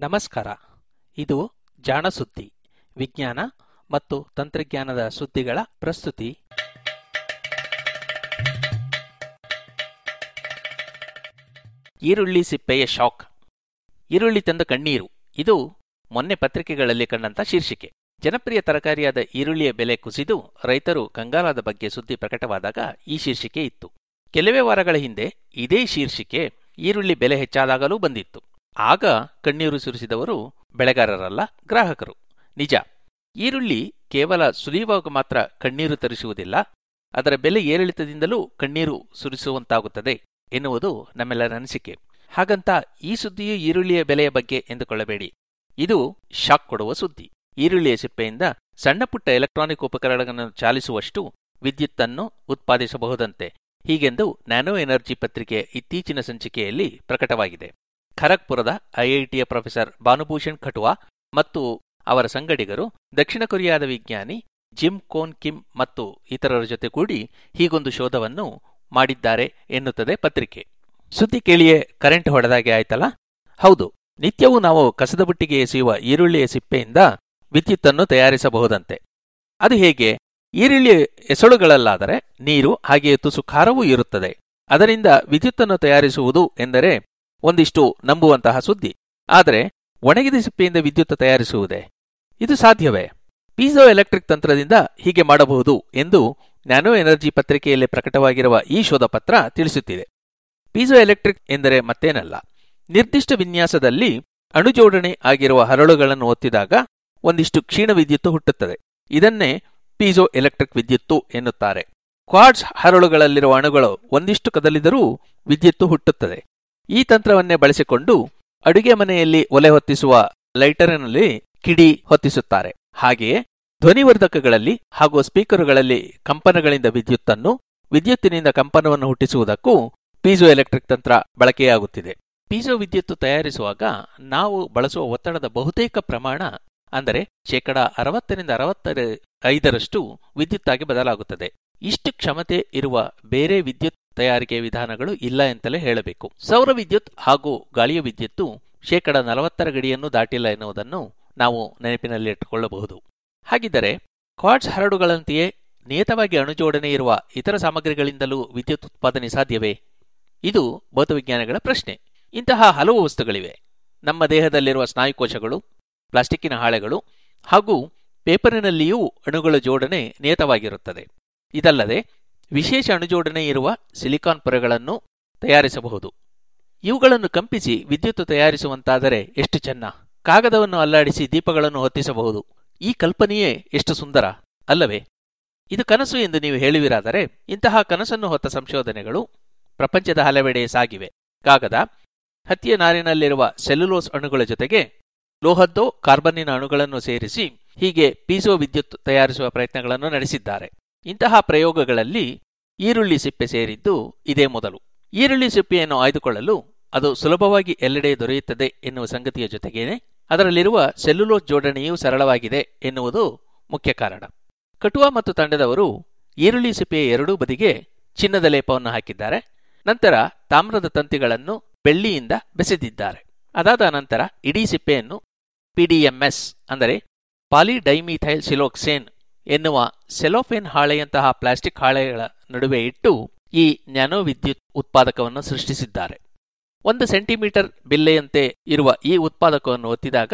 ನಮಸ್ಕಾರ. ಇದು ಜಾಣ ಸುದ್ದಿ ವಿಜ್ಞಾನ ಮತ್ತು ತಂತ್ರಜ್ಞಾನದ ಸುದ್ದಿಗಳ ಪ್ರಸ್ತುತಿ. ಈರುಳ್ಳಿ ಸಿಪ್ಪೆಯ ಶಾಕ್. ಈರುಳ್ಳಿ ತಂದ ಕಣ್ಣೀರು. ಇದು ಮೊನ್ನೆ ಪತ್ರಿಕೆಗಳಲ್ಲಿ ಕಂಡಂತ ಶೀರ್ಷಿಕೆ. ಜನಪ್ರಿಯ ತರಕಾರಿಯಾದ ಈರುಳ್ಳಿಯ ಬೆಲೆ ಕುಸಿದು ರೈತರು ಕಂಗಾಲಾದ ಬಗ್ಗೆ ಸುದ್ದಿ ಪ್ರಕಟವಾದಾಗ ಈ ಶೀರ್ಷಿಕೆ ಇತ್ತು. ಕೆಲವೇ ವಾರಗಳ ಹಿಂದೆ ಇದೇ ಶೀರ್ಷಿಕೆ ಈರುಳ್ಳಿ ಬೆಲೆ ಹೆಚ್ಚಾದಾಗಲೂ ಬಂದಿತ್ತು. ಆಗ ಕಣ್ಣೀರು ಸುರಿಸಿದವರು ಬೆಳೆಗಾರರಲ್ಲ, ಗ್ರಾಹಕರು. ನಿಜ. ಈರುಳ್ಳಿ ಕೇವಲ ಸುಲಿಯುವಾಗ ಮಾತ್ರ ಕಣ್ಣೀರು ತರಿಸುವುದಿಲ್ಲ, ಅದರ ಬೆಲೆ ಏರಿಳಿತದಿಂದಲೂ ಕಣ್ಣೀರು ಸುರಿಸುವಂತಾಗುತ್ತದೆ ಎನ್ನುವುದು ನಮ್ಮೆಲ್ಲರ ಅನಿಸಿಕೆ. ಹಾಗಂತ ಈ ಸುದ್ದಿಯು ಈರುಳ್ಳಿಯ ಬೆಲೆಯ ಬಗ್ಗೆ ಎಂದುಕೊಳ್ಳಬೇಡಿ. ಇದು ಶಾಕ್ ಕೊಡುವ ಸುದ್ದಿ. ಈರುಳ್ಳಿಯ ಸಿಪ್ಪೆಯಿಂದ ಸಣ್ಣಪುಟ್ಟ ಎಲೆಕ್ಟ್ರಾನಿಕ್ ಉಪಕರಣಗಳನ್ನು ಚಾಲಿಸುವಷ್ಟು ವಿದ್ಯುತ್ತನ್ನು ಉತ್ಪಾದಿಸಬಹುದಂತೆ. ಹೀಗೆಂದು ನ್ಯಾನೋ ಎನರ್ಜಿ ಪತ್ರಿಕೆಯ ಇತ್ತೀಚಿನ ಸಂಚಿಕೆಯಲ್ಲಿ ಪ್ರಕಟವಾಗಿದೆ. ಖರಗ್ಪುರದ ಐಐಟಿಯ ಪ್ರೊಫೆಸರ್ ಭಾನುಭೂಷಣ್ ಖಟುವಾ ಮತ್ತು ಅವರ ಸಂಗಡಿಗರು, ದಕ್ಷಿಣ ಕೊರಿಯಾದ ವಿಜ್ಞಾನಿ ಜಿಮ್ ಕೋನ್ ಕಿಮ್ ಮತ್ತು ಇತರರ ಜೊತೆ ಕೂಡಿ ಹೀಗೊಂದು ಶೋಧವನ್ನು ಮಾಡಿದ್ದಾರೆ ಎನ್ನುತ್ತದೆ ಪತ್ರಿಕೆ. ಸುದ್ದಿ ಕೇಳಿಯೇ ಕರೆಂಟ್ ಹೊಡೆದಾಗೆ ಆಯ್ತಲ್ಲ? ಹೌದು, ನಿತ್ಯವೂ ನಾವು ಕಸದ ಬುಟ್ಟಿಗೆ ಎಸೆಯುವ ಈರುಳ್ಳಿಯ ಸಿಪ್ಪೆಯಿಂದ ವಿದ್ಯುತ್ತನ್ನು ತಯಾರಿಸಬಹುದಂತೆ. ಅದು ಹೇಗೆ? ಈರುಳ್ಳಿ ಎಸಳುಗಳಲ್ಲಾದರೆ ನೀರು, ಹಾಗೆಯೇ ತುಸು ಖಾರವೂ ಇರುತ್ತದೆ. ಅದರಿಂದ ವಿದ್ಯುತ್ತನ್ನು ತಯಾರಿಸುವುದು ಎಂದರೆ ಒಂದಿಷ್ಟು ನಂಬುವಂತಹ ಸುದ್ದಿ. ಆದರೆ, ಒಣಗಿದ ಸಿಪ್ಪೆಯಿಂದ ವಿದ್ಯುತ್ ತಯಾರಿಸುವುದೇ? ಇದು ಸಾಧ್ಯವೇ? ಪೀಸೋ ಎಲೆಕ್ಟ್ರಿಕ್ ತಂತ್ರದಿಂದ ಹೀಗೆ ಮಾಡಬಹುದು ಎಂದು ನ್ಯಾನೋ ಎನರ್ಜಿ ಪತ್ರಿಕೆಯಲ್ಲಿ ಪ್ರಕಟವಾಗಿರುವ ಈ ಶೋಧ ಪತ್ರ ತಿಳಿಸುತ್ತಿದೆ. ಪೀಸೋ ಎಲೆಕ್ಟ್ರಿಕ್ ಎಂದರೆ ಮತ್ತೇನಲ್ಲ. ನಿರ್ದಿಷ್ಟ ವಿನ್ಯಾಸದಲ್ಲಿ ಅಣುಜೋಡಣೆ ಆಗಿರುವ ಹರಳುಗಳನ್ನು ಒತ್ತಿದಾಗ ಒಂದಿಷ್ಟು ಕ್ಷೀಣ ವಿದ್ಯುತ್ ಹುಟ್ಟುತ್ತದೆ. ಇದನ್ನೇ ಪೀಜೋ ಎಲೆಕ್ಟ್ರಿಕ್ ವಿದ್ಯುತ್ತು ಎನ್ನುತ್ತಾರೆ. ಕ್ವಾಡ್ಸ್ ಹರಳುಗಳಲ್ಲಿರುವ ಅಣುಗಳು ಒಂದಿಷ್ಟು ಕದಲಿದರೂ ವಿದ್ಯುತ್ತು ಹುಟ್ಟುತ್ತದೆ. ಈ ತಂತ್ರವನ್ನೇ ಬಳಸಿಕೊಂಡು ಅಡುಗೆ ಮನೆಯಲ್ಲಿ ಒಲೆ ಹೊತ್ತಿಸುವ ಲೈಟರ್ನಲ್ಲಿ ಕಿಡಿ ಹೊತ್ತಿಸುತ್ತಾರೆ. ಹಾಗೆಯೇ ಧ್ವನಿವರ್ಧಕಗಳಲ್ಲಿ ಹಾಗೂ ಸ್ಪೀಕರುಗಳಲ್ಲಿ ಕಂಪನಗಳಿಂದ ವಿದ್ಯುತ್ತನ್ನು ವಿದ್ಯುತ್ತಿನಿಂದ ಕಂಪನವನ್ನು ಹುಟ್ಟಿಸುವುದಕ್ಕೂ ಪೀಜೋ ಎಲೆಕ್ಟ್ರಿಕ್ ತಂತ್ರ ಬಳಕೆಯಾಗುತ್ತಿದೆ. ಪೀಜೋ ವಿದ್ಯುತ್ತು ತಯಾರಿಸುವಾಗ ನಾವು ಬಳಸುವ ಒತ್ತಡದ ಬಹುತೇಕ ಪ್ರಮಾಣ ಅಂದರೆ ಶೇಕಡ ಅರವತ್ತರಿಂದ ಅರವತ್ತ ಐದರಷ್ಟು ವಿದ್ಯುತ್ತಾಗಿ ಬದಲಾಗುತ್ತದೆ. ಇಷ್ಟು ಕ್ಷಮತೆ ಇರುವ ಬೇರೆ ವಿದ್ಯುತ್ ತಯಾರಿಕೆ ವಿಧಾನಗಳು ಇಲ್ಲ ಎಂತಲೇ ಹೇಳಬೇಕು. ಸೌರ ವಿದ್ಯುತ್ ಹಾಗೂ ಗಾಳಿಯ ವಿದ್ಯುತ್ತು ಶೇಕಡ ನಲವತ್ತರ ಗಡಿಯನ್ನು ದಾಟಿಲ್ಲ ಎನ್ನುವುದನ್ನು ನಾವು ನೆನಪಿನಲ್ಲಿಟ್ಟುಕೊಳ್ಳಬಹುದು ಹಾಗಿದ್ದರೆ ಕ್ವಾಡ್ಸ್ ಹರಡುಗಳಂತೆಯೇ ನಿಯತವಾಗಿ ಅಣುಜೋಡಣೆ ಇರುವ ಇತರ ಸಾಮಗ್ರಿಗಳಿಂದಲೂ ವಿದ್ಯುತ್ ಉತ್ಪಾದನೆ ಸಾಧ್ಯವೇ? ಇದು ಭೌತವಿಜ್ಞಾನಿಗಳ ಪ್ರಶ್ನೆ. ಇಂತಹ ಹಲವು ವಸ್ತುಗಳಿವೆ. ನಮ್ಮ ದೇಹದಲ್ಲಿರುವ ಸ್ನಾಯುಕೋಶಗಳು, ಪ್ಲಾಸ್ಟಿಕ್ಕಿನ ಹಾಳೆಗಳು ಹಾಗೂ ಪೇಪರಿನಲ್ಲಿಯೂ ಅಣುಗಳ ಜೋಡಣೆ ನಿಯತವಾಗಿರುತ್ತದೆ. ಇದಲ್ಲದೆ ವಿಶೇಷ ಅಣುಜೋಡಣೆ ಇರುವ ಸಿಲಿಕಾನ್ ಪೊರೆಗಳನ್ನು ತಯಾರಿಸಬಹುದು. ಇವುಗಳನ್ನು ಕಂಪಿಸಿ ವಿದ್ಯುತ್ ತಯಾರಿಸುವಂತಾದರೆ ಎಷ್ಟು ಚೆನ್ನ. ಕಾಗದವನ್ನು ಅಲ್ಲಾಡಿಸಿ ದೀಪಗಳನ್ನು ಹೊತ್ತಿಸಬಹುದು. ಈ ಕಲ್ಪನೆಯೇ ಎಷ್ಟು ಸುಂದರ. ಅಲ್ಲವೇ? ಇದು ಕನಸು ಎಂದು ನೀವು ಹೇಳುವಿರಾದರೆ ಇಂತಹ ಕನಸನ್ನು ಹೊತ್ತ ಸಂಶೋಧನೆಗಳು ಪ್ರಪಂಚದ ಹಲವೆಡೆ ಸಾಗಿವೆ. ಕಾಗದ, ಹತ್ತಿಯ ನಾರಿನಲ್ಲಿರುವ ಸೆಲ್ಯುಲೋಸ್ ಅಣುಗಳ ಜೊತೆಗೆ ಲೋಹದ್ದೋ ಕಾರ್ಬನ್ನಿನ ಅಣುಗಳನ್ನು ಸೇರಿಸಿ ಹೀಗೆ ಪೀಸೋ ವಿದ್ಯುತ್ ತಯಾರಿಸುವ ಪ್ರಯತ್ನಗಳನ್ನು ನಡೆಸಿದ್ದಾರೆ. ಇಂತಹ ಪ್ರಯೋಗಗಳಲ್ಲಿ ಈರುಳ್ಳಿ ಸಿಪ್ಪೆ ಸೇರಿದ್ದು ಇದೇ ಮೊದಲು. ಈರುಳ್ಳಿ ಸಿಪ್ಪೆಯನ್ನು ಆಯ್ದುಕೊಳ್ಳಲು ಅದು ಸುಲಭವಾಗಿ ಎಲ್ಲೆಡೆ ದೊರೆಯುತ್ತದೆ ಎನ್ನುವ ಸಂಗತಿಯ ಜೊತೆಗೇನೆ ಅದರಲ್ಲಿರುವ ಸೆಲ್ಯುಲೋಸ್ ಜೋಡಣೆಯೂ ಸರಳವಾಗಿದೆ ಎನ್ನುವುದು ಮುಖ್ಯ ಕಾರಣ. ಕಟುವಾ ಮತ್ತು ತಂಡದವರು ಈರುಳ್ಳಿ ಸಿಪ್ಪೆಯ ಎರಡೂ ಬದಿಗೆ ಚಿನ್ನದ ಲೇಪವನ್ನು ಹಾಕಿದ್ದಾರೆ. ನಂತರ ತಾಮ್ರದ ತಂತಿಗಳನ್ನು ಬೆಳ್ಳಿಯಿಂದ ಬೆಸೆದಿದ್ದಾರೆ. ಅದಾದ ನಂತರ ಇಡೀ ಸಿಪ್ಪೆಯನ್ನು ಪಿಡಿಎಂಎಸ್ ಅಂದರೆ ಪಾಲಿಡೈಮಿಥೈಲ್ ಸಿಲೋಕ್ಸೇನ್ ಎನ್ನುವ ಸೆಲೋಫೇನ್ ಹಾಳೆಯಂತಹ ಪ್ಲಾಸ್ಟಿಕ್ ಹಾಳೆಗಳ ನಡುವೆ ಇಟ್ಟು ಈ ನ್ಯಾನೋ ವಿದ್ಯುತ್ ಉತ್ಪಾದಕವನ್ನು ಸೃಷ್ಟಿಸಿದ್ದಾರೆ. ಒಂದು ಸೆಂಟಿಮೀಟರ್ ಬಿಲ್ಲೆಯಂತೆ ಇರುವ ಈ ಉತ್ಪಾದಕವನ್ನು ಒತ್ತಿದಾಗ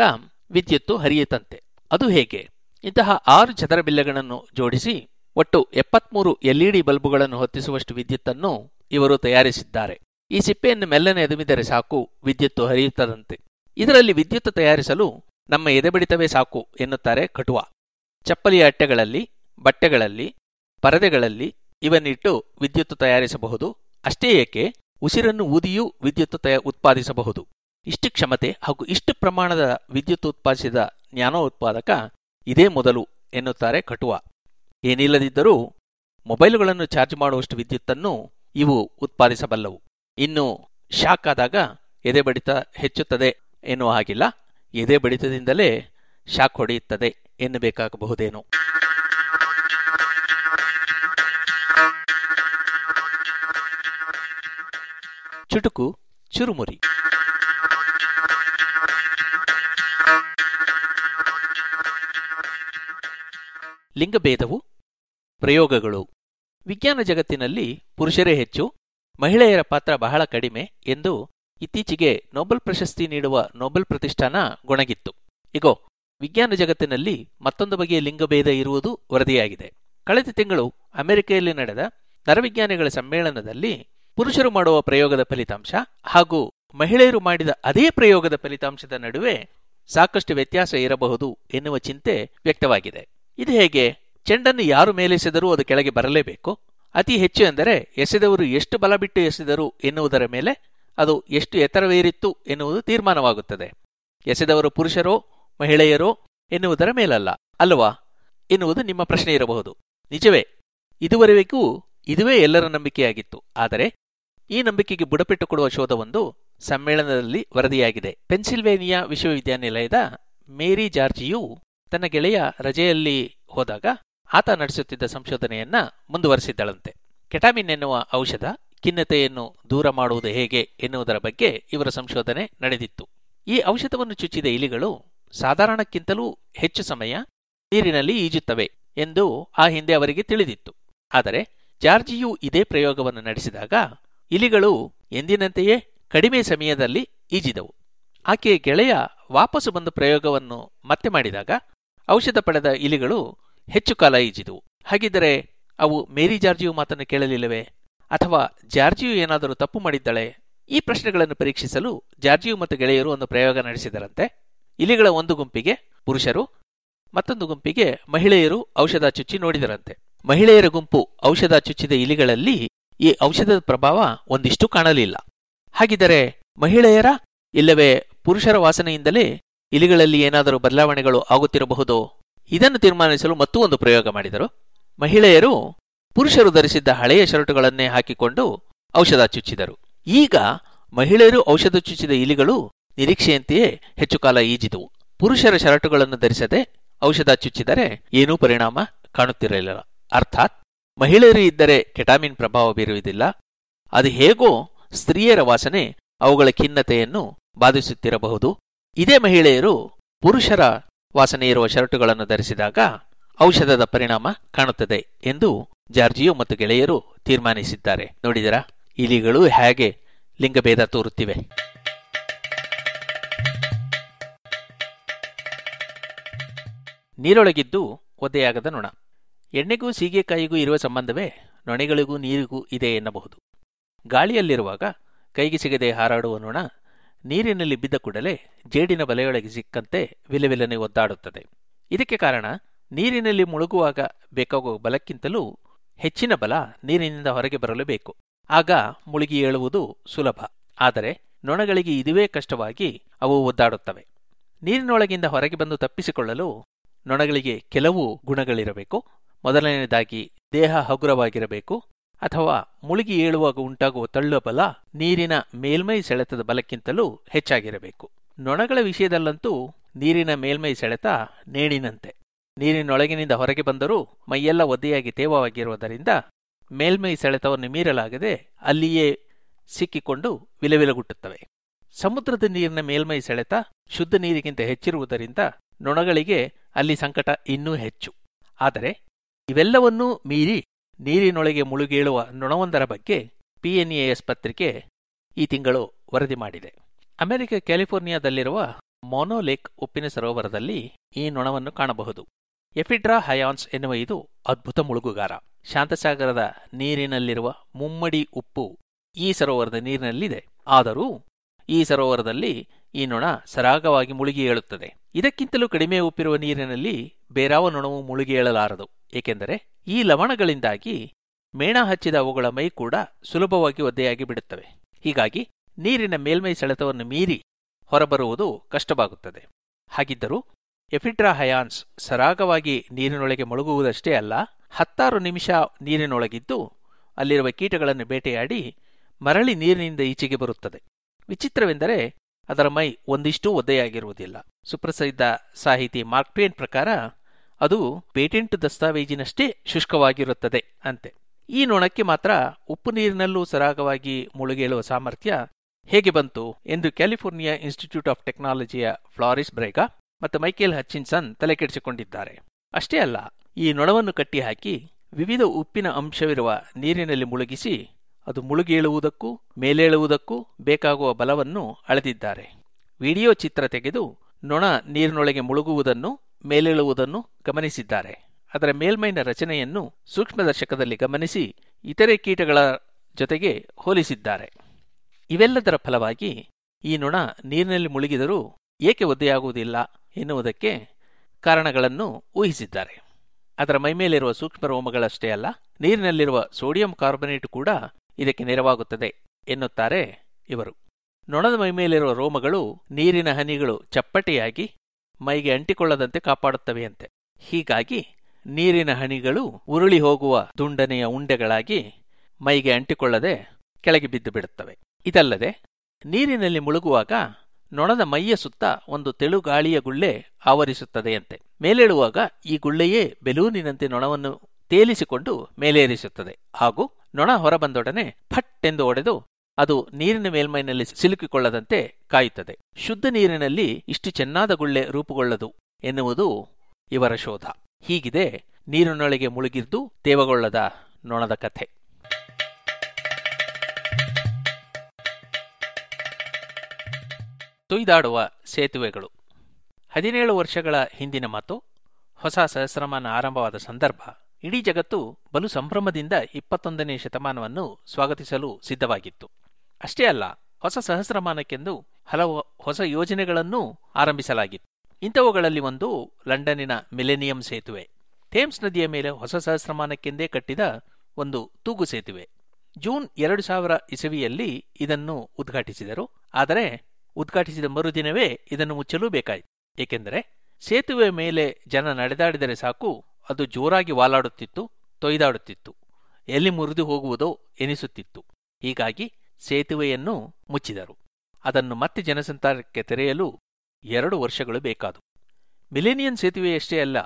ವಿದ್ಯುತ್ತು ಹರಿಯುತ್ತಂತೆ ಅದು ಹೇಗೆ? ಇಂತಹ ಆರು ಚದರ ಬಿಲ್ಲೆಗಳನ್ನು ಜೋಡಿಸಿ ಒಟ್ಟು ಎಪ್ಪತ್ಮೂರು ಎಲ್ಇಡಿ ಬಲ್ಬುಗಳನ್ನು ಹೊತ್ತಿಸುವಷ್ಟು ವಿದ್ಯುತ್ತನ್ನು ಇವರು ತಯಾರಿಸಿದ್ದಾರೆ. ಈ ಸಿಪ್ಪೆಯನ್ನು ಮೆಲ್ಲನೆ ಎದುಮಿದರೆ ಸಾಕು, ವಿದ್ಯುತ್ತು ಹರಿಯುತ್ತದಂತೆ. ಇದರಲ್ಲಿ ವಿದ್ಯುತ್ ತಯಾರಿಸಲು ನಮ್ಮ ಎದೆಬಡಿತವೇ ಸಾಕು ಎನ್ನುತ್ತಾರೆ ಕಟುವಾ. ಚಪ್ಪಲಿಯ ಅಟ್ಟೆಗಳಲ್ಲಿ, ಬಟ್ಟೆಗಳಲ್ಲಿ, ಪರದೆಗಳಲ್ಲಿ ಇವನ್ನಿಟ್ಟು ವಿದ್ಯುತ್ ತಯಾರಿಸಬಹುದು. ಅಷ್ಟೇ ಏಕೆ, ಉಸಿರನ್ನು ಊದಿಯೂ ವಿದ್ಯುತ್ ಉತ್ಪಾದಿಸಬಹುದು. ಇಷ್ಟು ಕ್ಷಮತೆ ಹಾಗೂ ಇಷ್ಟು ಪ್ರಮಾಣದ ವಿದ್ಯುತ್ ಉತ್ಪಾದಿಸಿದ ಜ್ಞಾನೋ ಉತ್ಪಾದಕ ಇದೇ ಮೊದಲು ಎನ್ನುತ್ತಾರೆ ಕಟುವ. ಏನಿಲ್ಲದಿದ್ದರೂ ಮೊಬೈಲುಗಳನ್ನು ಚಾರ್ಜ್ ಮಾಡುವಷ್ಟು ವಿದ್ಯುತ್ತನ್ನು ಇವು ಉತ್ಪಾದಿಸಬಲ್ಲವು. ಇನ್ನು ಶಾಕ್ ಆದಾಗ ಎದೆ ಬಡಿತ ಹೆಚ್ಚುತ್ತದೆ ಎನ್ನುವ ಹಾಗಿಲ್ಲ. ಎದೆ ಬಡಿತದಿಂದಲೇ ಶಾಕ್ ಹೊಡೆಯುತ್ತದೆ ಎನ್ನಬೇಕಾಗಬಹುದೇನು. ಚುಟುಕು, ಚುರುಮುರಿ. ಲಿಂಗಭೇದವು, ಪ್ರಯೋಗಗಳು. ವಿಜ್ಞಾನ ಜಗತ್ತಿನಲ್ಲಿ ಪುರುಷರೇ ಹೆಚ್ಚು, ಮಹಿಳೆಯರ ಪಾತ್ರ ಬಹಳ ಕಡಿಮೆ ಎಂದು ಇತ್ತೀಚೆಗೆ ನೊಬೆಲ್ ಪ್ರಶಸ್ತಿ ನೀಡುವ ನೊಬೆಲ್ ಪ್ರತಿಷ್ಠಾನ ಗೊಣಗಿತ್ತು. ಇಗೋ ವಿಜ್ಞಾನ ಜಗತ್ತಿನಲ್ಲಿ ಮತ್ತೊಂದು ಬಗೆಯ ಲಿಂಗಭೇದ ಇರುವುದು ವರದಿಯಾಗಿದೆ. ಕಳೆದ ತಿಂಗಳು ಅಮೆರಿಕೆಯಲ್ಲಿ ನಡೆದ ನರವಿಜ್ಞಾನಿಗಳ ಸಮ್ಮೇಳನದಲ್ಲಿ ಪುರುಷರು ಮಾಡುವ ಪ್ರಯೋಗದ ಫಲಿತಾಂಶ ಹಾಗೂ ಮಹಿಳೆಯರು ಮಾಡಿದ ಅದೇ ಪ್ರಯೋಗದ ಫಲಿತಾಂಶದ ನಡುವೆ ಸಾಕಷ್ಟು ವ್ಯತ್ಯಾಸ ಇರಬಹುದು ಎನ್ನುವ ಚಿಂತೆ ವ್ಯಕ್ತವಾಗಿದೆ. ಇದು ಹೇಗೆ? ಚೆಂಡನ್ನು ಯಾರು ಮೇಲೆಸೆದರೂ ಅದು ಕೆಳಗೆ ಬರಲೇಬೇಕು. ಅತಿ ಹೆಚ್ಚು ಎಂದರೆ ಎಸೆದವರು ಎಷ್ಟು ಬಲ ಬಿಟ್ಟು ಎಸೆದರು ಎನ್ನುವುದರ ಮೇಲೆ ಅದು ಎಷ್ಟು ಎತ್ತರವೇರಿತ್ತು ಎನ್ನುವುದು ತೀರ್ಮಾನವಾಗುತ್ತದೆ. ಎಸೆದವರು ಪುರುಷರೋ ಮಹಿಳೆಯರೋ ಎನ್ನುವುದರ ಮೇಲಲ್ಲ, ಅಲ್ವಾ? ಎನ್ನುವುದು ನಿಮ್ಮ ಪ್ರಶ್ನೆ ಇರಬಹುದು. ನಿಜವೇ, ಇದುವರೆಗೂ ಇದುವೇ ಎಲ್ಲರ ನಂಬಿಕೆಯಾಗಿತ್ತು. ಆದರೆ, ಈ ನಂಬಿಕೆಗೆ ಬುಡಪಿಟ್ಟು ಕೊಡುವ ಶೋಧವೊಂದು ಸಮ್ಮೇಳನದಲ್ಲಿ ವರದಿಯಾಗಿದೆ. ಪೆನ್ಸಿಲ್ವೇನಿಯಾ ವಿಶ್ವವಿದ್ಯಾನಿಲಯದ ಮೇರಿ ಜಾರ್ಜಿಯು ತನ್ನ ಗೆಳೆಯ ರಜೆಯಲ್ಲಿ ಹೋದಾಗ ಆತ ನಡೆಸುತ್ತಿದ್ದ ಸಂಶೋಧನೆಯನ್ನ ಮುಂದುವರೆಸಿದ್ದಳಂತೆ. ಕೆಟಾಮಿನ್ ಎನ್ನುವ ಔಷಧ ಖಿನ್ನತೆಯನ್ನು ದೂರ ಮಾಡುವುದು ಹೇಗೆ ಎನ್ನುವುದರ ಬಗ್ಗೆ ಇವರ ಸಂಶೋಧನೆ ನಡೆದಿತ್ತು. ಈ ಔಷಧವನ್ನು ಚುಚ್ಚಿದ ಇಲಿಗಳು ಸಾಧಾರಣಕ್ಕಿಂತಲೂ ಹೆಚ್ಚು ಸಮಯ ನೀರಿನಲ್ಲಿ ಈಜುತ್ತವೆ ಎಂದು ಆ ಹಿಂದೆ ಅವರಿಗೆ ತಿಳಿದಿತ್ತು. ಆದರೆ ಜಾರ್ಜಿಯು ಇದೇ ಪ್ರಯೋಗವನ್ನು ನಡೆಸಿದಾಗ ಇಲಿಗಳು ಎಂದಿನಂತೆಯೇ ಕಡಿಮೆ ಸಮಯದಲ್ಲಿ ಈಜಿದವು. ಆಕೆಯ ಗೆಳೆಯ ವಾಪಸ್ಸು ಬಂದು ಪ್ರಯೋಗವನ್ನು ಮತ್ತೆ ಮಾಡಿದಾಗ ಔಷಧ ಪಡೆದ ಇಲಿಗಳು ಹೆಚ್ಚು ಕಾಲ ಈಜಿದವು. ಹಾಗಿದ್ದರೆ ಅವು ಮೇರಿ ಜಾರ್ಜಿಯು ಮಾತನ್ನು ಕೇಳಲಿಲ್ಲವೇ? ಅಥವಾ ಜಾರ್ಜಿಯು ಏನಾದರೂ ತಪ್ಪು ಮಾಡಿದ್ದಾಳೆ? ಈ ಪ್ರಶ್ನೆಗಳನ್ನು ಪರೀಕ್ಷಿಸಲು ಜಾರ್ಜಿಯು ಮತ್ತು ಗೆಳೆಯರು ಒಂದು ಪ್ರಯೋಗ ನಡೆಸಿದರಂತೆ. ಇಲಿಗಳ ಒಂದು ಗುಂಪಿಗೆ ಪುರುಷರು, ಮತ್ತೊಂದು ಗುಂಪಿಗೆ ಮಹಿಳೆಯರು ಔಷಧ ಚುಚ್ಚಿ ನೋಡಿದರಂತೆ. ಮಹಿಳೆಯರ ಗುಂಪು ಔಷಧ ಚುಚ್ಚಿದ ಇಲಿಗಳಲ್ಲಿ ಈ ಔಷಧದ ಪ್ರಭಾವ ಒಂದಿಷ್ಟು ಕಾಣಲಿಲ್ಲ. ಹಾಗಿದ್ದರೆ ಮಹಿಳೆಯರ, ಇಲ್ಲವೇ ಪುರುಷರ ವಾಸನೆಯಿಂದಲೇ ಇಲಿಗಳಲ್ಲಿ ಏನಾದರೂ ಬದಲಾವಣೆಗಳು ಆಗುತ್ತಿರಬಹುದೋ? ಇದನ್ನು ತೀರ್ಮಾನಿಸಲು ಮತ್ತೂ ಒಂದು ಪ್ರಯೋಗ ಮಾಡಿದರು. ಮಹಿಳೆಯರು ಪುರುಷರು ಧರಿಸಿದ್ದ ಹಳೆಯ ಶರ್ಟುಗಳನ್ನೇ ಹಾಕಿಕೊಂಡು ಔಷಧ ಚುಚ್ಚಿದರು. ಈಗ ಮಹಿಳೆಯರು ಔಷಧ ಚುಚ್ಚಿದ ಇಲಿಗಳು ನಿರೀಕ್ಷೆಯಂತೆಯೇ ಹೆಚ್ಚು ಕಾಲ ಈಜಿದವು ಪುರುಷರ ಶರಟುಗಳನ್ನು ಧರಿಸದೆ ಔಷಧ ಚುಚ್ಚಿದರೆ ಏನೂ ಪರಿಣಾಮ ಕಾಣುತ್ತಿರಲಿಲ್ಲ. ಅರ್ಥಾತ್ ಮಹಿಳೆಯರು ಇದ್ದರೆ ಕೆಟಾಮಿನ್ ಪ್ರಭಾವ ಬೀರುವುದಿಲ್ಲ. ಅದು ಹೇಗೋ ಸ್ತ್ರೀಯರ ವಾಸನೆ ಅವುಗಳ ಖಿನ್ನತೆಯನ್ನು ಬಾಧಿಸುತ್ತಿರಬಹುದು. ಇದೇ ಮಹಿಳೆಯರು ಪುರುಷರ ವಾಸನೆ ಇರುವ ಶರ್ಟುಗಳನ್ನು ಧರಿಸಿದಾಗ ಔಷಧದ ಪರಿಣಾಮ ಕಾಣುತ್ತದೆ ಎಂದು ಜಾರ್ಜಿಯೋ ಮತ್ತು ಗೆಳೆಯರು ತೀರ್ಮಾನಿಸಿದ್ದಾರೆ. ನೋಡಿದರಾ? ಇಲಿಗಳು ಹೇಗೆ ಲಿಂಗಭೇದ ತೋರುತ್ತಿವೆ. ನೀರೊಳಗಿದ್ದು ಒದ್ದೆಯಾಗದ ನೊಣ. ಎಣ್ಣೆಗೂ ಸೀಗೆಕಾಯಿಗೂ ಇರುವ ಸಂಬಂಧವೇ ನೊಣೆಗಳಿಗೂ ನೀರಿಗೂ ಇದೆ ಎನ್ನಬಹುದು. ಗಾಳಿಯಲ್ಲಿರುವಾಗ ಕೈಗೆ ಸಿಗದೆ ಹಾರಾಡುವ ನೊಣ ನೀರಿನಲ್ಲಿ ಬಿದ್ದ ಕೂಡಲೇ ಜೇಡಿನ ಬಲೆಯೊಳಗೆ ಸಿಕ್ಕಂತೆ ವಿಲವಿಲನೆ ಒದ್ದಾಡುತ್ತದೆ. ಇದಕ್ಕೆ ಕಾರಣ ನೀರಿನಲ್ಲಿ ಮುಳುಗುವಾಗ ಬೇಕಾಗುವ ಬಲಕ್ಕಿಂತಲೂ ಹೆಚ್ಚಿನ ಬಲ ನೀರಿನಿಂದ ಹೊರಗೆ ಬರಲು ಬೇಕು. ಆಗ ಮುಳುಗಿ ಏಳುವುದು ಸುಲಭ. ಆದರೆ ನೊಣಗಳಿಗೆ ಇದುವೇ ಕಷ್ಟವಾಗಿ ಅವು ಒದ್ದಾಡುತ್ತವೆ. ನೀರಿನೊಳಗಿಂದ ಹೊರಗೆ ಬಂದು ತಪ್ಪಿಸಿಕೊಳ್ಳಲು ನೊಣಗಳಿಗೆ ಕೆಲವು ಗುಣಗಳಿರಬೇಕು. ಮೊದಲನೆಯದಾಗಿ ದೇಹ ಹಗುರವಾಗಿರಬೇಕು. ಅಥವಾ ಮುಳುಗಿ ಏಳುವಾಗ ಉಂಟಾಗುವ ತಳ್ಳುವ ಬಲ ನೀರಿನ ಮೇಲ್ಮೈ ಸೆಳೆತದ ಬಲಕ್ಕಿಂತಲೂ ಹೆಚ್ಚಾಗಿರಬೇಕು. ನೊಣಗಳ ವಿಷಯದಲ್ಲಂತೂ ನೀರಿನ ಮೇಲ್ಮೈ ಸೆಳೆತ ನೇಣಿನಂತೆ. ನೀರಿನೊಳಗಿನಿಂದ ಹೊರಗೆ ಬಂದರೂ ಮೈಯೆಲ್ಲ ಒದ್ದೆಯಾಗಿ ತೇವವಾಗಿರುವುದರಿಂದ ಮೇಲ್ಮೈ ಸೆಳೆತವನ್ನು ಮೀರಲಾಗದೆ ಅಲ್ಲಿಯೇ ಸಿಕ್ಕಿಕೊಂಡು ವಿಲವಿಲಗುಟ್ಟುತ್ತವೆ. ಸಮುದ್ರದ ನೀರಿನ ಮೇಲ್ಮೈ ಸೆಳೆತ ಶುದ್ಧ ನೀರಿಗಿಂತ ಹೆಚ್ಚಿರುವುದರಿಂದ ನೊಣಗಳಿಗೆ ಅಲ್ಲಿ ಸಂಕಟ ಇನ್ನೂ ಹೆಚ್ಚು. ಆದರೆ ಇವೆಲ್ಲವನ್ನೂ ಮೀರಿ ನೀರಿನೊಳಗೆ ಮುಳುಗೇಳುವ ನೊಣವೊಂದರ ಬಗ್ಗೆ ಪಿಎನ್ಇಎಸ್ ಪತ್ರಿಕೆ ಈ ತಿಂಗಳು ವರದಿ ಮಾಡಿದೆ. ಅಮೆರಿಕ ಕ್ಯಾಲಿಫೋರ್ನಿಯಾದಲ್ಲಿರುವ ಮೊನೋಲೇಕ್ ಉಪ್ಪಿನ ಸರೋವರದಲ್ಲಿ ಈ ನೊಣವನ್ನು ಕಾಣಬಹುದು. ಎಫಿಡ್ರಾ ಹಯಾನ್ಸ್ ಎನ್ನುವ ಇದು ಅದ್ಭುತ ಮುಳುಗುಗಾರ. ಶಾಂತಸಾಗರದ ನೀರಿನಲ್ಲಿರುವ ಮುಮ್ಮಡಿ ಉಪ್ಪು ಈ ಸರೋವರದ ನೀರಿನಲ್ಲಿದೆ. ಆದರೂ ಈ ಸರೋವರದಲ್ಲಿ ಈ ನೊಣ ಸರಾಗವಾಗಿ ಮುಳುಗಿ ಏಳುತ್ತದೆ. ಇದಕ್ಕಿಂತಲೂ ಕಡಿಮೆ ಉಪ್ಪಿರುವ ನೀರಿನಲ್ಲಿ ಬೇರಾವ ನೊಣವು ಮುಳುಗಿ ಏಳಲಾರದು. ಏಕೆಂದರೆ ಈ ಲವಣಗಳಿಂದಾಗಿ ಮೇಣ ಹಚ್ಚಿದ ಅವುಗಳ ಮೈ ಕೂಡ ಸುಲಭವಾಗಿ ಒದ್ದೆಯಾಗಿ ಬಿಡುತ್ತವೆ. ಹೀಗಾಗಿ ನೀರಿನ ಮೇಲ್ಮೈ ಸೆಳೆತವನ್ನು ಮೀರಿ ಹೊರಬರುವುದು ಕಷ್ಟವಾಗುತ್ತದೆ. ಹಾಗಿದ್ದರೂ ಎಫಿಡ್ರಾ ಹಯಾನ್ಸ್ ಸರಾಗವಾಗಿ ನೀರಿನೊಳಗೆ ಮುಳುಗುವುದಷ್ಟೇ ಅಲ್ಲ, ಹತ್ತಾರು ನಿಮಿಷ ನೀರಿನೊಳಗಿದ್ದು ಅಲ್ಲಿರುವ ಕೀಟಗಳನ್ನು ಬೇಟೆಯಾಡಿ ಮರಳಿ ನೀರಿನಿಂದ ಈಚೆಗೆ ಬರುತ್ತದೆ. ವಿಚಿತ್ರವೆಂದರೆ ಅದರ ಮೈ ಒಂದಿಷ್ಟು ಒದ್ದೆಯಾಗಿರುವುದಿಲ್ಲ. ಸುಪ್ರಸಿದ್ಧ ಸಾಹಿತಿ ಮಾರ್ಕ್ ಟ್ವೇನ್ ಪ್ರಕಾರ ಅದು ಪೇಟೆಂಟ್ ದಸ್ತಾವೇಜಿನಷ್ಟೇ ಶುಷ್ಕವಾಗಿರುತ್ತದೆ ಅಂತೆ. ಈ ನೊಣಕ್ಕೆ ಮಾತ್ರ ಉಪ್ಪು ನೀರಿನಲ್ಲೂ ಸರಾಗವಾಗಿ ಮುಳುಗೇಳುವ ಸಾಮರ್ಥ್ಯ ಹೇಗೆ ಬಂತು ಎಂದು ಕ್ಯಾಲಿಫೋರ್ನಿಯಾ ಇನ್ಸ್ಟಿಟ್ಯೂಟ್ ಆಫ್ ಟೆಕ್ನಾಲಜಿಯ ಫ್ಲಾರಿಸ್ ಬ್ರೇಗಾ ಮತ್ತು ಮೈಕೇಲ್ ಹಚ್ಚಿನ್ಸನ್ ತಲೆಕೆಡಿಸಿಕೊಂಡಿದ್ದಾರೆ. ಅಷ್ಟೇ ಅಲ್ಲ, ಈ ನೊಣವನ್ನು ಕಟ್ಟಿಹಾಕಿ ವಿವಿಧ ಉಪ್ಪಿನ ಅಂಶವಿರುವ ನೀರಿನಲ್ಲಿ ಮುಳುಗಿಸಿ ಅದು ಮುಳುಗೇಳುವುದಕ್ಕೂ ಮೇಲೇಳುವುದಕ್ಕೂ ಬೇಕಾಗುವ ಬಲವನ್ನು ಅಳೆದಿದ್ದಾರೆ. ವಿಡಿಯೋ ಚಿತ್ರ ತೆಗೆದು ನೊಣ ನೀರಿನೊಳಗೆ ಮುಳುಗುವುದನ್ನು, ಮೇಲೇಳುವುದನ್ನು ಗಮನಿಸಿದ್ದಾರೆ. ಅದರ ಮೇಲ್ಮೈನ ರಚನೆಯನ್ನು ಸೂಕ್ಷ್ಮದರ್ಶಕದಲ್ಲಿ ಗಮನಿಸಿ ಇತರೆ ಕೀಟಗಳ ಜೊತೆಗೆ ಹೋಲಿಸಿದ್ದಾರೆ. ಇವೆಲ್ಲದರ ಫಲವಾಗಿ ಈ ನೊಣ ನೀರಿನಲ್ಲಿ ಮುಳುಗಿದರೂ ಏಕೆ ಒದ್ದೆಯಾಗುವುದಿಲ್ಲ ಎನ್ನುವುದಕ್ಕೆ ಕಾರಣಗಳನ್ನು ಊಹಿಸಿದ್ದಾರೆ. ಅದರ ಮೈಮೇಲಿರುವ ಸೂಕ್ಷ್ಮ ರೋಮಗಳಷ್ಟೇ ಅಲ್ಲ, ನೀರಿನಲ್ಲಿರುವ ಸೋಡಿಯಂ ಕಾರ್ಬನೇಟ್ ಕೂಡ ಇದಕ್ಕೆ ನೆರವಾಗುತ್ತದೆ ಎನ್ನುತ್ತಾರೆ ಇವರು. ನೊಣದ ಮೈಮೇಲಿರುವ ರೋಮಗಳು ನೀರಿನ ಹನಿಗಳು ಚಪ್ಪಟೆಯಾಗಿ ಮೈಗೆ ಅಂಟಿಕೊಳ್ಳದಂತೆ ಕಾಪಾಡುತ್ತವೆಯಂತೆ. ಹೀಗಾಗಿ ನೀರಿನ ಹನಿಗಳು ಉರುಳಿ ಹೋಗುವ ದುಂಡನೆಯ ಉಂಡೆಗಳಾಗಿ ಮೈಗೆ ಅಂಟಿಕೊಳ್ಳದೆ ಕೆಳಗೆ ಬಿದ್ದು ಬಿಡುತ್ತವೆ. ಇದಲ್ಲದೆ ನೀರಿನಲ್ಲಿ ಮುಳುಗುವಾಗ ನೊಣದ ಮೈಯ ಸುತ್ತ ಒಂದು ತೆಳುಗಾಳಿಯ ಗುಳ್ಳೆ ಆವರಿಸುತ್ತದೆಯಂತೆ. ಮೇಲೇಳುವಾಗ ಈ ಗುಳ್ಳೆಯೇ ಬೆಲೂನಿನಂತೆ ನೊಣವನ್ನು ತೇಲಿಸಿಕೊಂಡು ಮೇಲೇರಿಸುತ್ತದೆ. ಹಾಗೂ ನೊಣ ಹೊರಬಂದೊಡನೆ ಫಟ್ ಎಂದು ಒಡೆದು ಅದು ನೀರಿನ ಮೇಲ್ಮೈನಲ್ಲಿ ಸಿಲುಕಿಕೊಳ್ಳದಂತೆ ಕಾಯುತ್ತದೆ. ಶುದ್ಧ ನೀರಿನಲ್ಲಿ ಇಷ್ಟು ಚೆನ್ನಾದ ಗುಳ್ಳೆ ರೂಪುಗೊಳ್ಳದು ಎನ್ನುವುದು ಇವರ ಶೋಧ. ಹೀಗಿದೆ ನೀರಿನೊಳಗೆ ಮುಳುಗಿದ್ದು ತೇವಗೊಳ್ಳದ ನೊಣದ ಕಥೆ. ತುಯ್ದಾಡುವ ಸೇತುವೆಗಳು. ಹದಿನೇಳು ವರ್ಷಗಳ ಹಿಂದಿನ ಮಾತು, ಹೊಸ ಸಹಸ್ರಮಾನ ಆರಂಭವಾದ ಸಂದರ್ಭ ಇಡೀ ಜಗತ್ತು ಬಲು ಸಂಭ್ರಮದಿಂದ ಇಪ್ಪತ್ತೊಂದನೇ ಶತಮಾನವನ್ನು ಸ್ವಾಗತಿಸಲು ಸಿದ್ಧವಾಗಿತ್ತು. ಅಷ್ಟೇ ಅಲ್ಲ, ಹೊಸ ಸಹಸ್ರಮಾನಕ್ಕೆಂದು ಹಲವು ಹೊಸ ಯೋಜನೆಗಳನ್ನೂ ಆರಂಭಿಸಲಾಗಿತ್ತು. ಇಂಥವುಗಳಲ್ಲಿ ಒಂದು ಲಂಡನ್ನಿನ ಮಿಲೇನಿಯಂ ಸೇತುವೆ. ಥೇಮ್ಸ್ ನದಿಯ ಮೇಲೆ ಹೊಸ ಸಹಸ್ರಮಾನಕ್ಕೆಂದೇ ಕಟ್ಟಿದ ಒಂದು ತೂಗು ಸೇತುವೆ. ಜೂನ್ ಎರಡು ಸಾವಿರ ಇಸವಿಯಲ್ಲಿ ಇದನ್ನು ಉದ್ಘಾಟಿಸಿದರು. ಆದರೆ ಉದ್ಘಾಟಿಸಿದ ಮರುದಿನವೇ ಇದನ್ನು ಮುಚ್ಚಲೂ ಬೇಕಾಯಿತು. ಏಕೆಂದರೆ ಸೇತುವೆ ಮೇಲೆ ಜನ ನಡೆದಾಡಿದರೆ ಸಾಕು ಅದು ಜೋರಾಗಿ ವಾಲಾಡುತ್ತಿತ್ತು, ತೊಯ್ದಾಡುತ್ತಿತ್ತು. ಎಲ್ಲಿ ಮುರಿದು ಹೋಗುವುದೋ ಎನಿಸುತ್ತಿತ್ತು. ಹೀಗಾಗಿ ಸೇತುವೆಯನ್ನು ಮುಚ್ಚಿದರು. ಅದನ್ನು ಮತ್ತೆ ಜನಸಂತಾರಕ್ಕೆ ತೆರೆಯಲು ಎರಡು ವರ್ಷಗಳು ಬೇಕಾದು. ಮಿಲೇನಿಯನ್ ಸೇತುವೆಯಷ್ಟೇ ಅಲ್ಲ,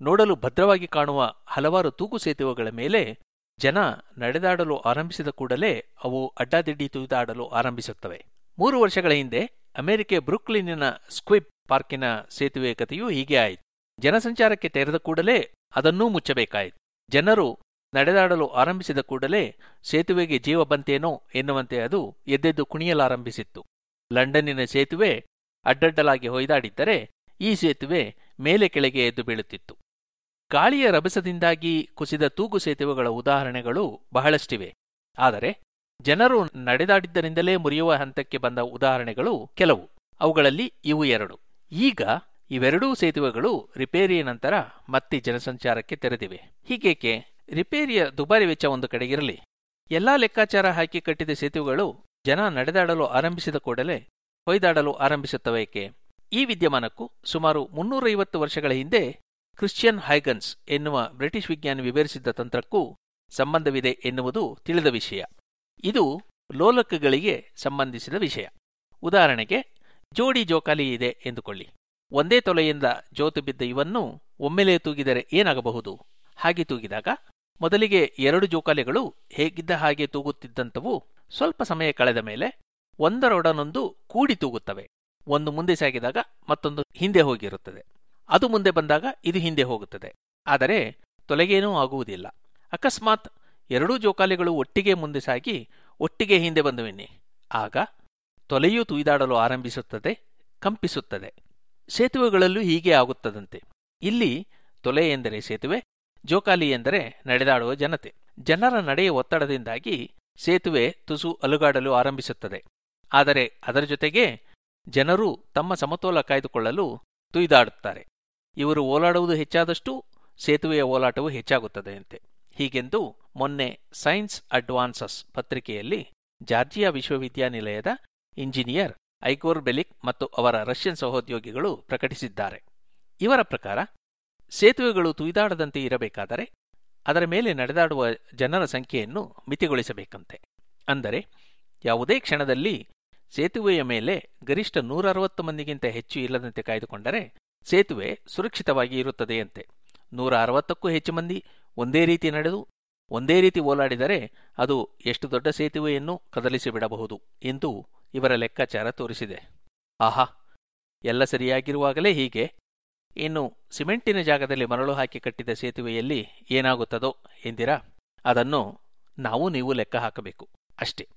ನೋಡಲು ಭದ್ರವಾಗಿ ಕಾಣುವ ಹಲವಾರು ತೂಕು ಸೇತುವೆಗಳ ಮೇಲೆ ಜನ ನಡೆದಾಡಲು ಆರಂಭಿಸಿದ ಕೂಡಲೇ ಅವು ಅಡ್ಡಾದಿಡ್ಡಿ ತುಯ್ದಾಡಲು ಆರಂಭಿಸುತ್ತವೆ. ಮೂರು ವರ್ಷಗಳ ಹಿಂದೆ ಅಮೆರಿಕೆ ಬ್ರುಕ್ಲಿನ್ನ ಸ್ಕ್ವಿಪ್ ಪಾರ್ಕಿನ ಸೇತುವೆ ಕಥೆಯೂ ಹೀಗೆ ಆಯಿತು. ಜನಸಂಚಾರಕ್ಕೆ ತೆರೆದ ಕೂಡಲೇ ಅದನ್ನೂ ಮುಚ್ಚಬೇಕಾಯಿತು. ಜನರು ನಡೆದಾಡಲು ಆರಂಭಿಸಿದ ಕೂಡಲೇ ಸೇತುವೆಗೆ ಜೀವ ಬಂತೇನೋ ಎನ್ನುವಂತೆ ಅದು ಎದ್ದೆದ್ದು ಕುಣಿಯಲಾರಂಭಿಸಿತ್ತು. ಲಂಡನ್ನಿನ ಸೇತುವೆ ಅಡ್ಡಡ್ಡಲಾಗಿ ಹೊಯ್ದಾಡಿದ್ದರೆ ಈ ಸೇತುವೆ ಮೇಲೆ ಕೆಳಗೆ ಎದ್ದು ಬೀಳುತ್ತಿತ್ತು. ಗಾಳಿಯ ರಭಸದಿಂದಾಗಿ ಕುಸಿದ ತೂಗು ಸೇತುವೆಗಳ ಉದಾಹರಣೆಗಳು ಬಹಳಷ್ಟಿವೆ. ಆದರೆ ಜನರು ನಡೆದಾಡಿದ್ದರಿಂದಲೇ ಮುರಿಯುವ ಹಂತಕ್ಕೆ ಬಂದ ಉದಾಹರಣೆಗಳು ಕೆಲವು. ಅವುಗಳಲ್ಲಿ ಇವು ಎರಡು. ಈಗ ಇವೆರಡೂ ಸೇತುವೆಗಳು ರಿಪೇರಿಯ ನಂತರ ಮತ್ತೆ ಜನಸಂಚಾರಕ್ಕೆ ತೆರೆದಿವೆ. ಹೀಗೇಕೆ? ರಿಪೇರಿಯ ದುಬಾರಿ ವೆಚ್ಚ ಒಂದು ಕಡೆಗಿರಲಿ ಎಲ್ಲಾ ಲೆಕ್ಕಾಚಾರ ಹಾಕಿ ಕಟ್ಟಿದ ಸೇತುವೆಗಳು ಜನ ನಡೆದಾಡಲು ಆರಂಭಿಸಿದ ಕೂಡಲೇ ಹೊಯ್ದಾಡಲು ಆರಂಭಿಸುತ್ತವೇಕೆ ಈ ವಿದ್ಯಮಾನಕ್ಕೂ ಸುಮಾರು ಮುನ್ನೂರೈವತ್ತು ವರ್ಷಗಳ ಹಿಂದೆ ಕ್ರಿಶ್ಚಿಯನ್ ಹೈಗನ್ಸ್ ಎನ್ನುವ ಬ್ರಿಟಿಷ್ ವಿಜ್ಞಾನಿ ವಿವರಿಸಿದ್ದ ತಂತ್ರಕ್ಕೂ ಸಂಬಂಧವಿದೆ ಎನ್ನುವುದು ತಿಳಿದ ವಿಷಯ. ಇದು ಲೋಲಕಗಳಿಗೆ ಸಂಬಂಧಿಸಿದ ವಿಷಯ. ಉದಾಹರಣೆಗೆ ಜೋಡಿ ಜೋಕಾಲಿ ಇದೆ ಎಂದುಕೊಳ್ಳಿ. ಒಂದೇ ತೊಲೆಯಿಂದ ಜೋತು ಬಿದ್ದ ಇವನ್ನು ಒಮ್ಮೆಲೆ ತೂಗಿದರೆ ಏನಾಗಬಹುದು? ಹಾಗೆ ತೂಗಿದಾಗ ಮೊದಲಿಗೆ ಎರಡು ಜೋಕಾಲಿಗಳು ಹೇಗಿದ್ದ ಹಾಗೆ ತೂಗುತ್ತಿದ್ದಂಥವು ಸ್ವಲ್ಪ ಸಮಯ ಕಳೆದ ಮೇಲೆ ಒಂದರೊಡನೊಂದು ಕೂಡಿ ತೂಗುತ್ತವೆ. ಒಂದು ಮುಂದೆ ಸಾಗಿದಾಗ ಮತ್ತೊಂದು ಹಿಂದೆ ಹೋಗಿರುತ್ತದೆ. ಅದು ಮುಂದೆ ಬಂದಾಗ ಇದು ಹಿಂದೆ ಹೋಗುತ್ತದೆ. ಆದರೆ ತೊಲೆಗೇನೂ ಆಗುವುದಿಲ್ಲ. ಅಕಸ್ಮಾತ್ ಎರಡೂ ಜೋಕಾಲಿಗಳು ಒಟ್ಟಿಗೆ ಮುಂದೆ ಸಾಗಿ ಒಟ್ಟಿಗೆ ಹಿಂದೆ ಬಂದುವೆನ್ನಿ. ಆಗ ತೊಲೆಯೂ ತುಯ್ದಾಡಲು ಆರಂಭಿಸುತ್ತದೆ, ಕಂಪಿಸುತ್ತದೆ. ಸೇತುವೆಗಳಲ್ಲೂ ಹೀಗೆ ಆಗುತ್ತದಂತೆ. ಇಲ್ಲಿ ತೊಲೆ ಎಂದರೆ ಸೇತುವೆ, ಜೋಕಾಲಿ ಎಂದರೆ ನಡೆದಾಡುವ ಜನತೆ. ಜನರ ನಡೆಯ ಒತ್ತಡದಿಂದಾಗಿ ಸೇತುವೆ ತುಸು ಅಲುಗಾಡಲು ಆರಂಭಿಸುತ್ತದೆ. ಆದರೆ ಅದರ ಜೊತೆಗೆ ಜನರು ತಮ್ಮ ಸಮತೋಲ ಕಾಯ್ದುಕೊಳ್ಳಲು ತುಯ್ದಾಡುತ್ತಾರೆ. ಇವರು ಓಲಾಡುವುದು ಹೆಚ್ಚಾದಷ್ಟೂ ಸೇತುವೆಯ ಓಲಾಟವು ಹೆಚ್ಚಾಗುತ್ತದೆಯಂತೆ ಹೀಗೆಂದು ಮೊನ್ನೆ ಸೈನ್ಸ್ ಅಡ್ವಾನ್ಸಸ್ ಪತ್ರಿಕೆಯಲ್ಲಿ ಜಾರ್ಜಿಯಾ ವಿಶ್ವವಿದ್ಯಾನಿಲಯದ ಇಂಜಿನಿಯರ್ ಐಗೋರ್ ಬೆಲಿಕ್ ಮತ್ತು ಅವರ ರಷ್ಯನ್ ಸಹೋದ್ಯೋಗಿಗಳು ಪ್ರಕಟಿಸಿದ್ದಾರೆ. ಇವರ ಪ್ರಕಾರ, ಸೇತುವೆಗಳು ತುಯ್ದಾಡದಂತೆ ಇರಬೇಕಾದರೆ ಅದರ ಮೇಲೆ ನಡೆದಾಡುವ ಜನರ ಸಂಖ್ಯೆಯನ್ನು ಮಿತಿಗೊಳಿಸಬೇಕಂತೆ. ಅಂದರೆ, ಯಾವುದೇ ಕ್ಷಣದಲ್ಲಿ ಸೇತುವೆಯ ಮೇಲೆ ಗರಿಷ್ಠ ನೂರ ಅರವತ್ತು ಮಂದಿಗಿಂತ ಹೆಚ್ಚು ಇಲ್ಲದಂತೆ ಕಾಯ್ದುಕೊಂಡರೆ ಸೇತುವೆ ಸುರಕ್ಷಿತವಾಗಿ ಇರುತ್ತದೆಯಂತೆ. ನೂರ ಅರವತ್ತಕ್ಕೂ ಹೆಚ್ಚು ಮಂದಿ ಒಂದೇ ರೀತಿ ನಡೆದು, ಒಂದೇ ರೀತಿ ಓಲಾಡಿದರೆ ಅದು ಎಷ್ಟು ದೊಡ್ಡ ಸೇತುವೆಯನ್ನು ಕದಲಿಸಿಬಿಡಬಹುದು ಎಂದು ಇವರ ಲೆಕ್ಕಾಚಾರ ತೋರಿಸಿದೆ. ಆಹಾ, ಎಲ್ಲ ಸರಿಯಾಗಿರುವಾಗಲೇ ಹೀಗೆ. ಇನ್ನು ಸಿಮೆಂಟಿನ ಜಾಗದಲ್ಲಿ ಮರಳು ಹಾಕಿ ಕಟ್ಟಿದ ಸೇತುವೆಯಲ್ಲಿ ಏನಾಗುತ್ತದೋ ಎಂದಿರಾ? ಅದನ್ನು ನಾವು ನೀವು ಲೆಕ್ಕ ಹಾಕಬೇಕು. ಅಷ್ಟೇ.